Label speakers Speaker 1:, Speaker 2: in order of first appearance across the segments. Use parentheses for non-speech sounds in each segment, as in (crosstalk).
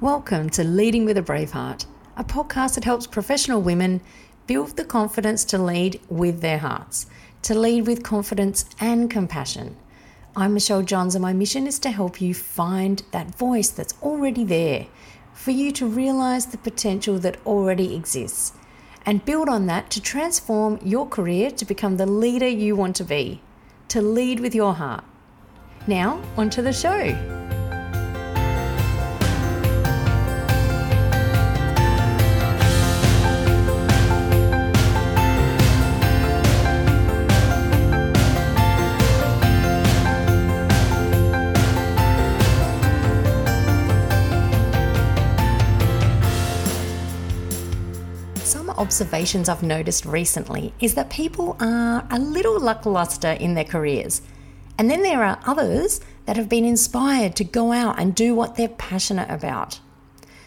Speaker 1: Welcome to Leading with a Brave Heart, a podcast that helps professional women build the confidence to lead with their hearts, to lead with confidence and compassion. I'm Michelle Johns, and my mission is to help you find that voice that's already there, for you to realize the potential that already exists, and build on that to transform your career to become the leader you want to be, to lead with your heart. Now, onto the show. Observations I've noticed recently is that people are a little lackluster in their careers. And then there are others that have been inspired to go out and do what they're passionate about.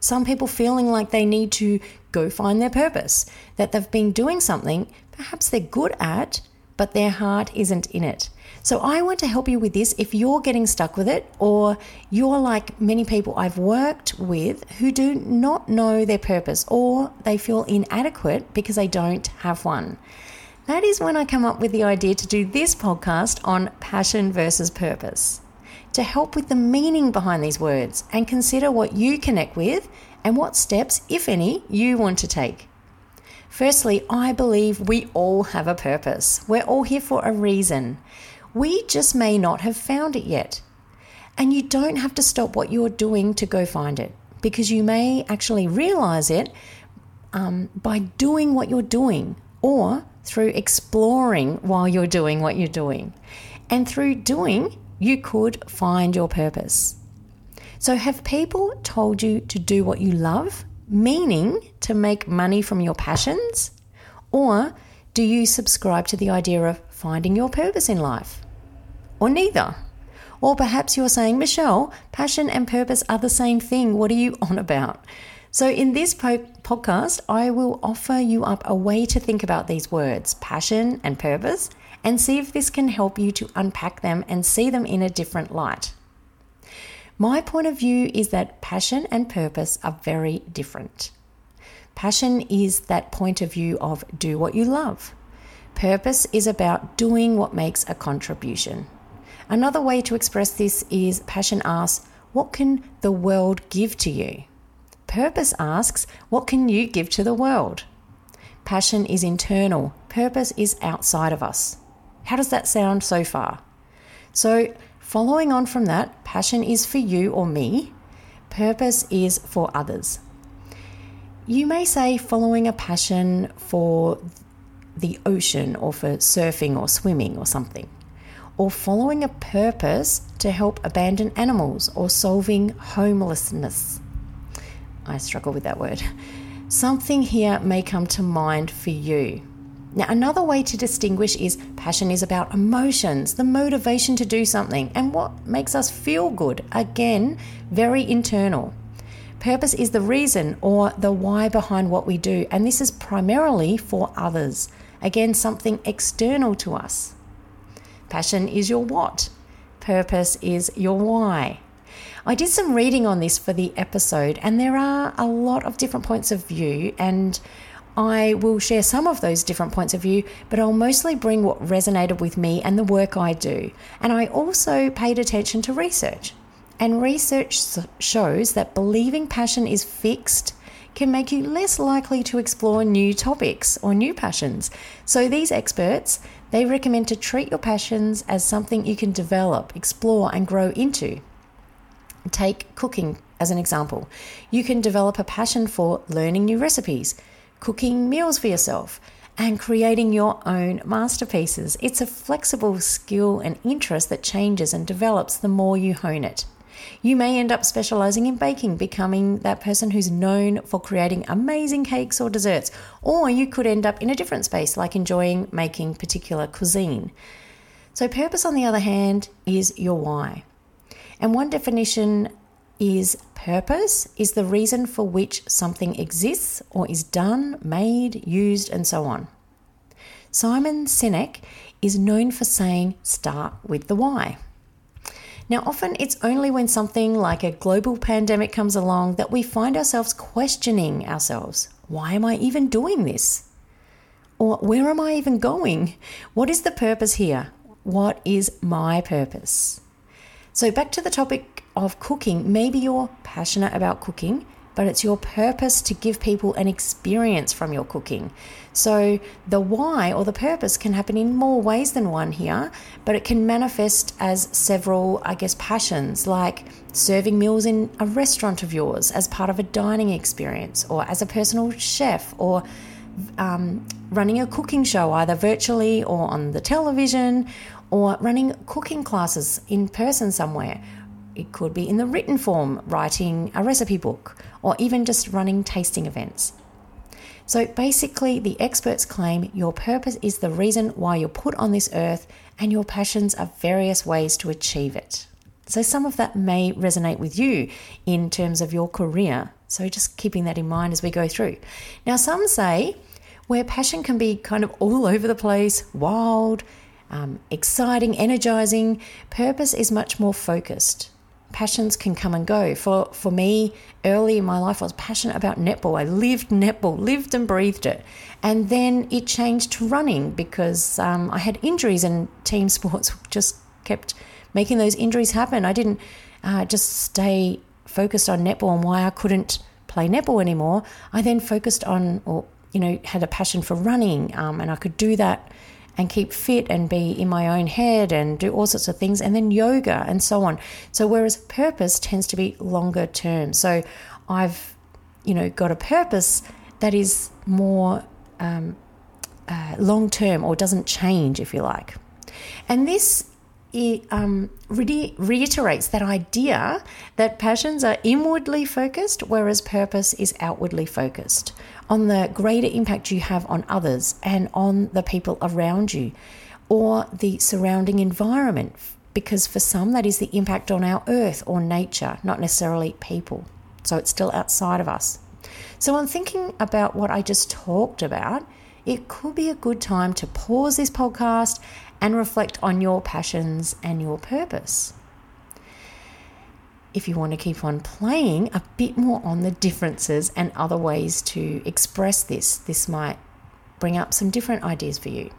Speaker 1: Some people feeling like they need to go find their purpose, that they've been doing something perhaps they're good at, but their heart isn't in it. So I want to help you with this if you're getting stuck with it or you're like many people I've worked with who do not know their purpose or they feel inadequate because they don't have one. That is when I come up with the idea to do this podcast on passion versus purpose. To help with the meaning behind these words and consider what you connect with and what steps, if any, you want to take. Firstly, I believe we all have a purpose. We're all here for a reason. We just may not have found it yet. And you don't have to stop what you're doing to go find it because you may actually realize it um, by doing what you're doing or through exploring while you're doing what you're doing. And through doing, you could find your purpose. So, have people told you to do what you love, meaning to make money from your passions? Or do you subscribe to the idea of finding your purpose in life? Or neither? Or perhaps you're saying, Michelle, passion and purpose are the same thing. What are you (laughs) on about? So, in this po- podcast, I will offer you up a way to think about these words, passion and purpose, and see if this can help you to unpack them and see them in a different light. My point of view is that passion and purpose are very different. Passion is that point of view of do what you love. Purpose is about doing what makes a contribution. Another way to express this is passion asks, What can the world give to you? Purpose asks, What can you give to the world? Passion is internal, purpose is outside of us. How does that sound so far? So, following on from that, passion is for you or me, purpose is for others. You may say following a passion for the ocean or for surfing or swimming or something, or following a purpose to help abandoned animals or solving homelessness. I struggle with that word. (laughs) Something here may come to mind for you. Now, another way to distinguish is passion is about emotions, the motivation to do something, and what makes us feel good. Again, very internal. Purpose is the reason or the why behind what we do, and this is primarily for others. Again, something external to us. Passion is your what, purpose is your why. I did some reading on this for the episode, and there are a lot of different points of view, and I will share some of those different points of view, but I'll mostly bring what resonated with me and the work I do. And I also paid attention to research. And research shows that believing passion is fixed can make you less likely to explore new topics or new passions. So these experts, they recommend to treat your passions as something you can develop, explore and grow into. Take cooking as an example. You can develop a passion for learning new recipes, cooking meals for yourself, and creating your own masterpieces. It's a flexible skill and interest that changes and develops the more you hone it. You may end up specializing in baking, becoming that person who's known for creating amazing cakes or desserts, or you could end up in a different space, like enjoying making particular cuisine. So, purpose, on the other hand, is your why. And one definition is purpose is the reason for which something exists or is done, made, used, and so on. Simon Sinek is known for saying, start with the why. Now, often it's only when something like a global pandemic comes along that we find ourselves questioning ourselves. Why am I even doing this? Or where am I even going? What is the purpose here? What is my purpose? So, back to the topic of cooking. Maybe you're passionate about cooking, but it's your purpose to give people an experience from your cooking. So, the why or the purpose can happen in more ways than one here, but it can manifest as several, I guess, passions like serving meals in a restaurant of yours as part of a dining experience, or as a personal chef, or um, running a cooking show either virtually or on the television, or running cooking classes in person somewhere. It could be in the written form, writing a recipe book, or even just running tasting events. So basically, the experts claim your purpose is the reason why you're put on this earth, and your passions are various ways to achieve it. So, some of that may resonate with you in terms of your career. So, just keeping that in mind as we go through. Now, some say where passion can be kind of all over the place, wild, um, exciting, energizing, purpose is much more focused passions can come and go. For for me, early in my life, I was passionate about netball. I lived netball, lived and breathed it, and then it changed to running because um, I had injuries, and team (laughs) sports just kept making those injuries happen. I didn't uh, just stay focused on netball and why I couldn't play netball anymore. I then focused on, or you know, had a passion for running, um, and I could do that and keep fit and be in my own head and do all sorts of things, and then yoga and so on. So, whereas purpose tends to be longer term. So, I've, you know, got a purpose that is more um, uh, long term or doesn't change, if you like. And this it um, re- reiterates that idea that passions are inwardly focused, whereas purpose is outwardly focused on the greater impact you have on others and on the people around you or the surrounding environment. Because for some, that is the impact on our earth or nature, not necessarily people. So it's still outside of us. So, on thinking about what I just talked about, it could be a good time to pause this podcast and reflect on your passions and your purpose if you want to keep on playing, a bit more on the differences and other ways to express this. This might bring up some different ideas for you.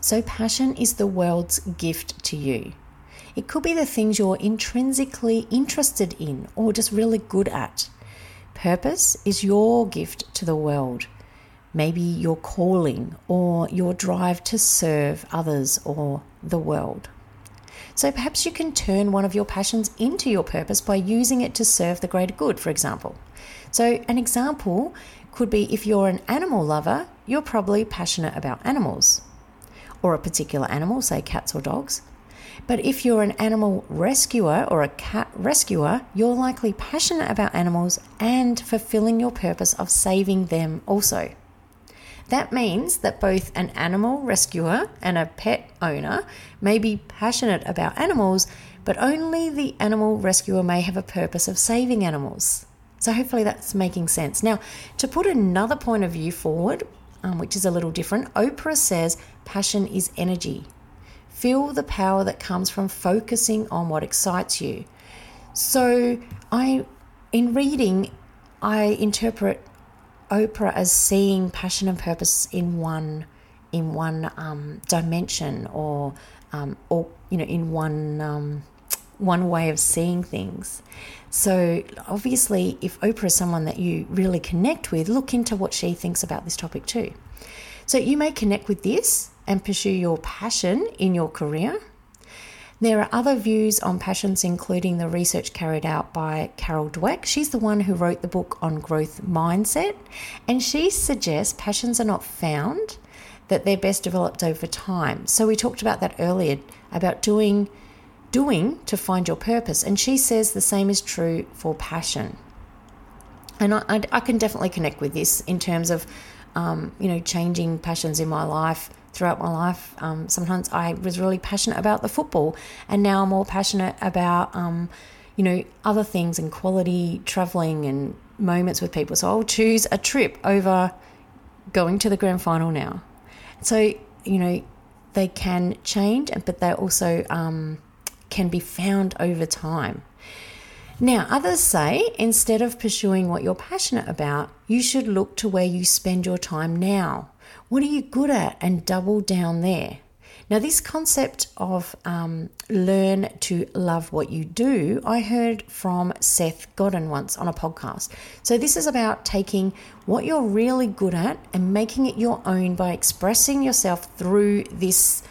Speaker 1: So, passion is the world's gift to you. It could be the things you're intrinsically interested in or just really good at. Purpose is your gift to the world. Maybe your calling or your drive to serve others or the world. So perhaps you can turn one of your passions into your purpose by using it to serve the greater good, for example. So, an example could be if you're an animal lover, you're probably passionate about animals or a particular animal, say cats or dogs. But if you're an animal rescuer or a cat rescuer, you're likely passionate about animals and fulfilling your purpose of saving them also. That means that both an animal rescuer and a pet owner may be passionate about animals, but only the animal rescuer may have a purpose of saving animals. So, hopefully, that's making sense. Now, to put another point of view forward, um, which is a little different, Oprah says passion is energy. Feel the power that comes from focusing on what excites you. So, I, in reading, I interpret Oprah as seeing passion and purpose in one in one um, dimension or um, or you know in one um, one way of seeing things. So obviously, if Oprah is someone that you really connect with, look into what she thinks about this topic too. So you may connect with this and pursue your passion in your career there are other views on passions, including the research carried out by Carol Dweck. She's the one who wrote the book on growth mindset, and she suggests passions are not found, that they're best developed over time. So we talked about that earlier about doing doing to find your purpose, and she says the same is true for passion. And I, I, can definitely connect with this in terms of, um, you know, changing passions in my life throughout my life. Um, sometimes I was really passionate about the football, and now I'm more passionate about, um, you know, other things and quality traveling and moments with people. So I'll choose a trip over going to the grand final now. So, you know, they can change, but they also um, can be found over time. Now, others say instead of pursuing what you're passionate about, you should look to where you spend your time now. What are you good at and double down there? Now, this concept of um, learn to love what you do, I heard from Seth Godin once on a podcast. So, this is about taking what you're really good at and making it your own by expressing yourself through this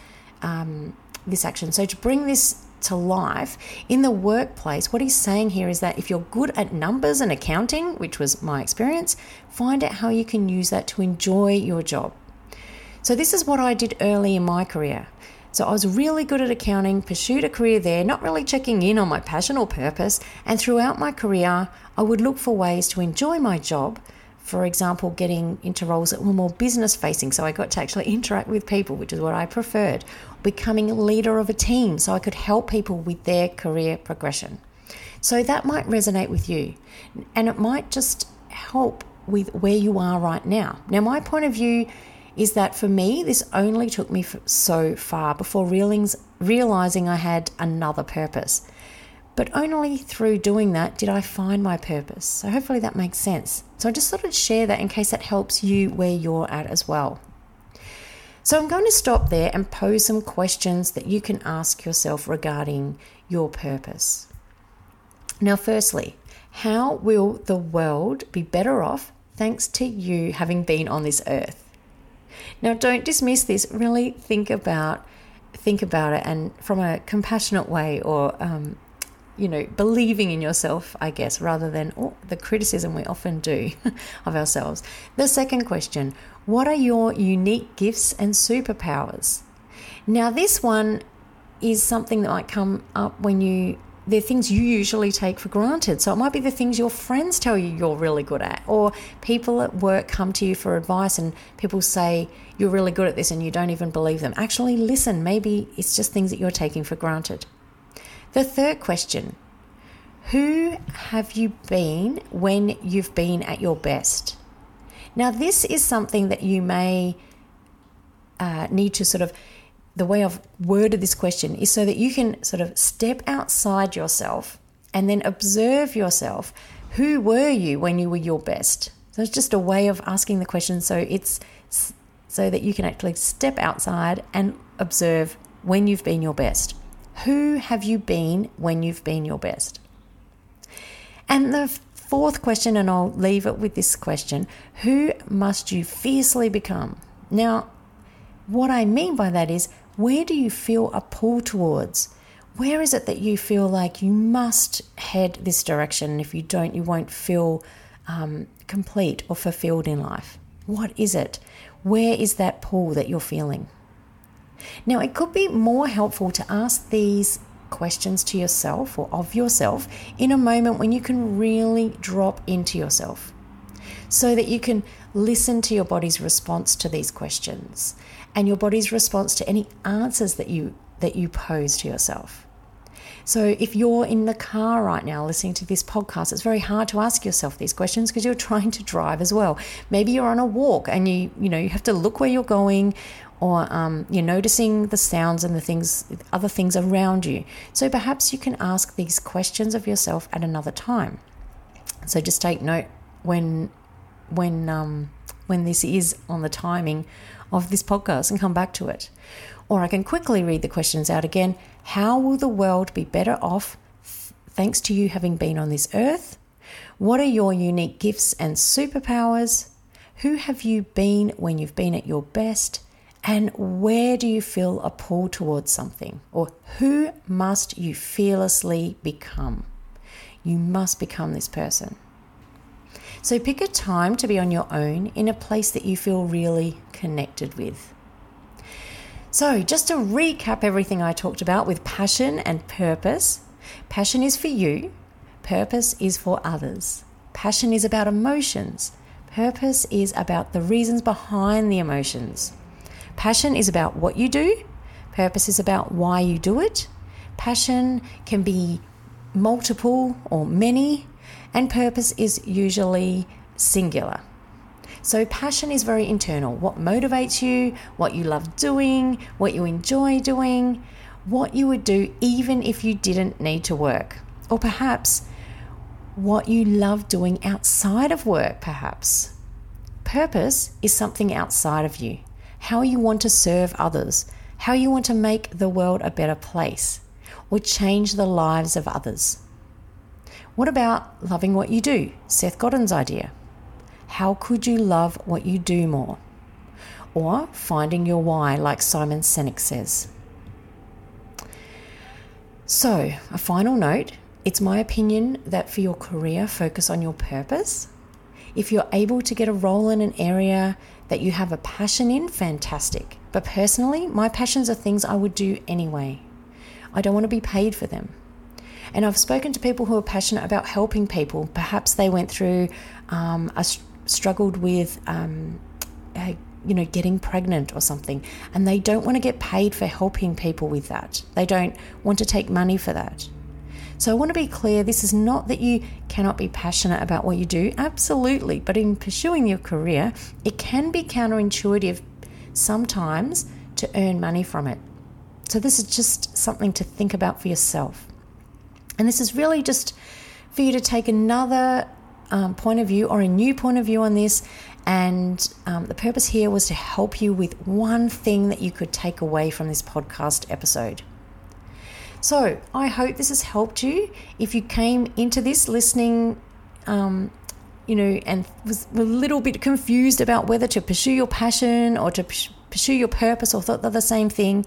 Speaker 1: um, this action. So, to bring this to life in the workplace, what he's saying here is that if you're good at numbers and accounting, which was my experience, find out how you can use that to enjoy your job. So, this is what I did early in my career. So, I was really good at accounting, pursued a career there, not really checking in on my passion or purpose. And throughout my career, I would look for ways to enjoy my job. For example, getting into roles that were more business facing, so I got to actually (laughs) interact with people, which is what I preferred. Becoming a leader of a team, so I could help people with their career progression. So that might resonate with you, and it might just help with where you are right now. Now, my point of view is that for me, this only took me so far before realizing I had another purpose. But only through doing that did I find my purpose. So hopefully that makes sense. So I just thought I'd share that in case that helps you where you're at as well. So I'm going to stop there and pose some questions that you can ask yourself regarding your purpose. Now, firstly, how will the world be better off thanks to you having been on this earth? Now, don't dismiss this. Really think about think about it, and from a compassionate way, or um, you know, believing in yourself, I guess, rather than oh, the criticism we often do (laughs) of ourselves. The second question: What are your unique gifts and superpowers? Now, this one is something that might come up when you they're things you usually take for granted. So it might be the things your friends tell you you're really good at, or people at work come to you for advice and people say you're really good at this and you don't even believe them. Actually, listen, maybe it's just things that you're taking for granted. The third question Who have you been when you've been at your best? Now, this is something that you may uh, need to sort of the way I've worded this question is so that you can sort of step outside yourself and then observe yourself. Who were you when you were your best? So it's just a way of asking the question. So it's so that you can actually step outside and observe when you've been your best. Who have you been when you've been your best? And the fourth question, and I'll leave it with this question Who must you fiercely become? Now, what I mean by that is where do you feel a pull towards? Where is it that you feel like you must head this direction? If you don't, you won't feel um, complete or fulfilled in life. What is it? Where is that pull that you're feeling? Now, it could be more helpful to ask these questions to yourself or of yourself in a moment when you can really drop into yourself so that you can listen to your body's response to these questions and your body's response to any answers that you that you pose to yourself. So if you're in the car right now listening to this podcast, it's very hard to ask yourself these questions because you're (laughs) trying to drive as well. Maybe you're on a walk and you you know you have to look where you're going or um, you're noticing the sounds and the things other things around you. So perhaps you can ask these questions of yourself at another time. So just take note when when um, when this is on the timing of this podcast and come back to it. Or I can quickly read the questions out again. How will the world be better off thanks to you having been on this earth? What are your unique gifts and superpowers? Who have you been when you've been at your best? And where do you feel a pull towards something? Or who must you fearlessly become? You must become this person. So pick a time to be on your own in a place that you feel really connected with. So, just to recap everything I talked about with passion and purpose passion is for you, purpose is for others. Passion is about emotions, purpose is about the reasons behind the emotions. Passion is about what you do, purpose is about why you do it. Passion can be multiple or many, and purpose is usually singular. So, passion is very internal what motivates you, what you love doing, what you enjoy doing, what you would do even if you didn't need to work, or perhaps what you love doing outside of work, perhaps. Purpose is something outside of you, how you want to serve others, how you want to make the world a better place, or change the lives of others. What about loving what you do? Seth Godin's idea. How could you love what you do more? Or finding your why, like Simon Sinek says. So, a final note it's my opinion that for your career, focus on your purpose. If you're able to get a role in an area that you have a passion in, fantastic. But personally, my passions are things I would do anyway. I don't want to be paid for them. And I've spoken to people who are passionate about helping people. Perhaps they went through, um, a, struggled with, um, a, you know, getting pregnant or something, and they don't want to get paid for helping people with that. They don't want to take money for that. So I want to be clear this is not that you cannot be passionate about what you do, absolutely, but in pursuing your career, it can be counterintuitive sometimes to earn money from it. So this is just something to think about for yourself. And this is really just for you to take another um, point of view or a new point of view on this. And um, the purpose here was to help you with one thing that you could take away from this podcast episode. So I hope this has helped you. If you came into this listening, um, you know, and was a little bit confused about whether to pursue your passion or to pursue your purpose or thought they're the same thing,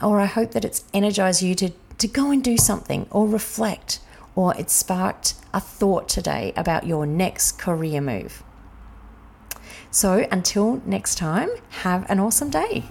Speaker 1: or I hope that it's energized you to, to go and do something or reflect, or it sparked a thought today about your next career move. So until next time, have an awesome day.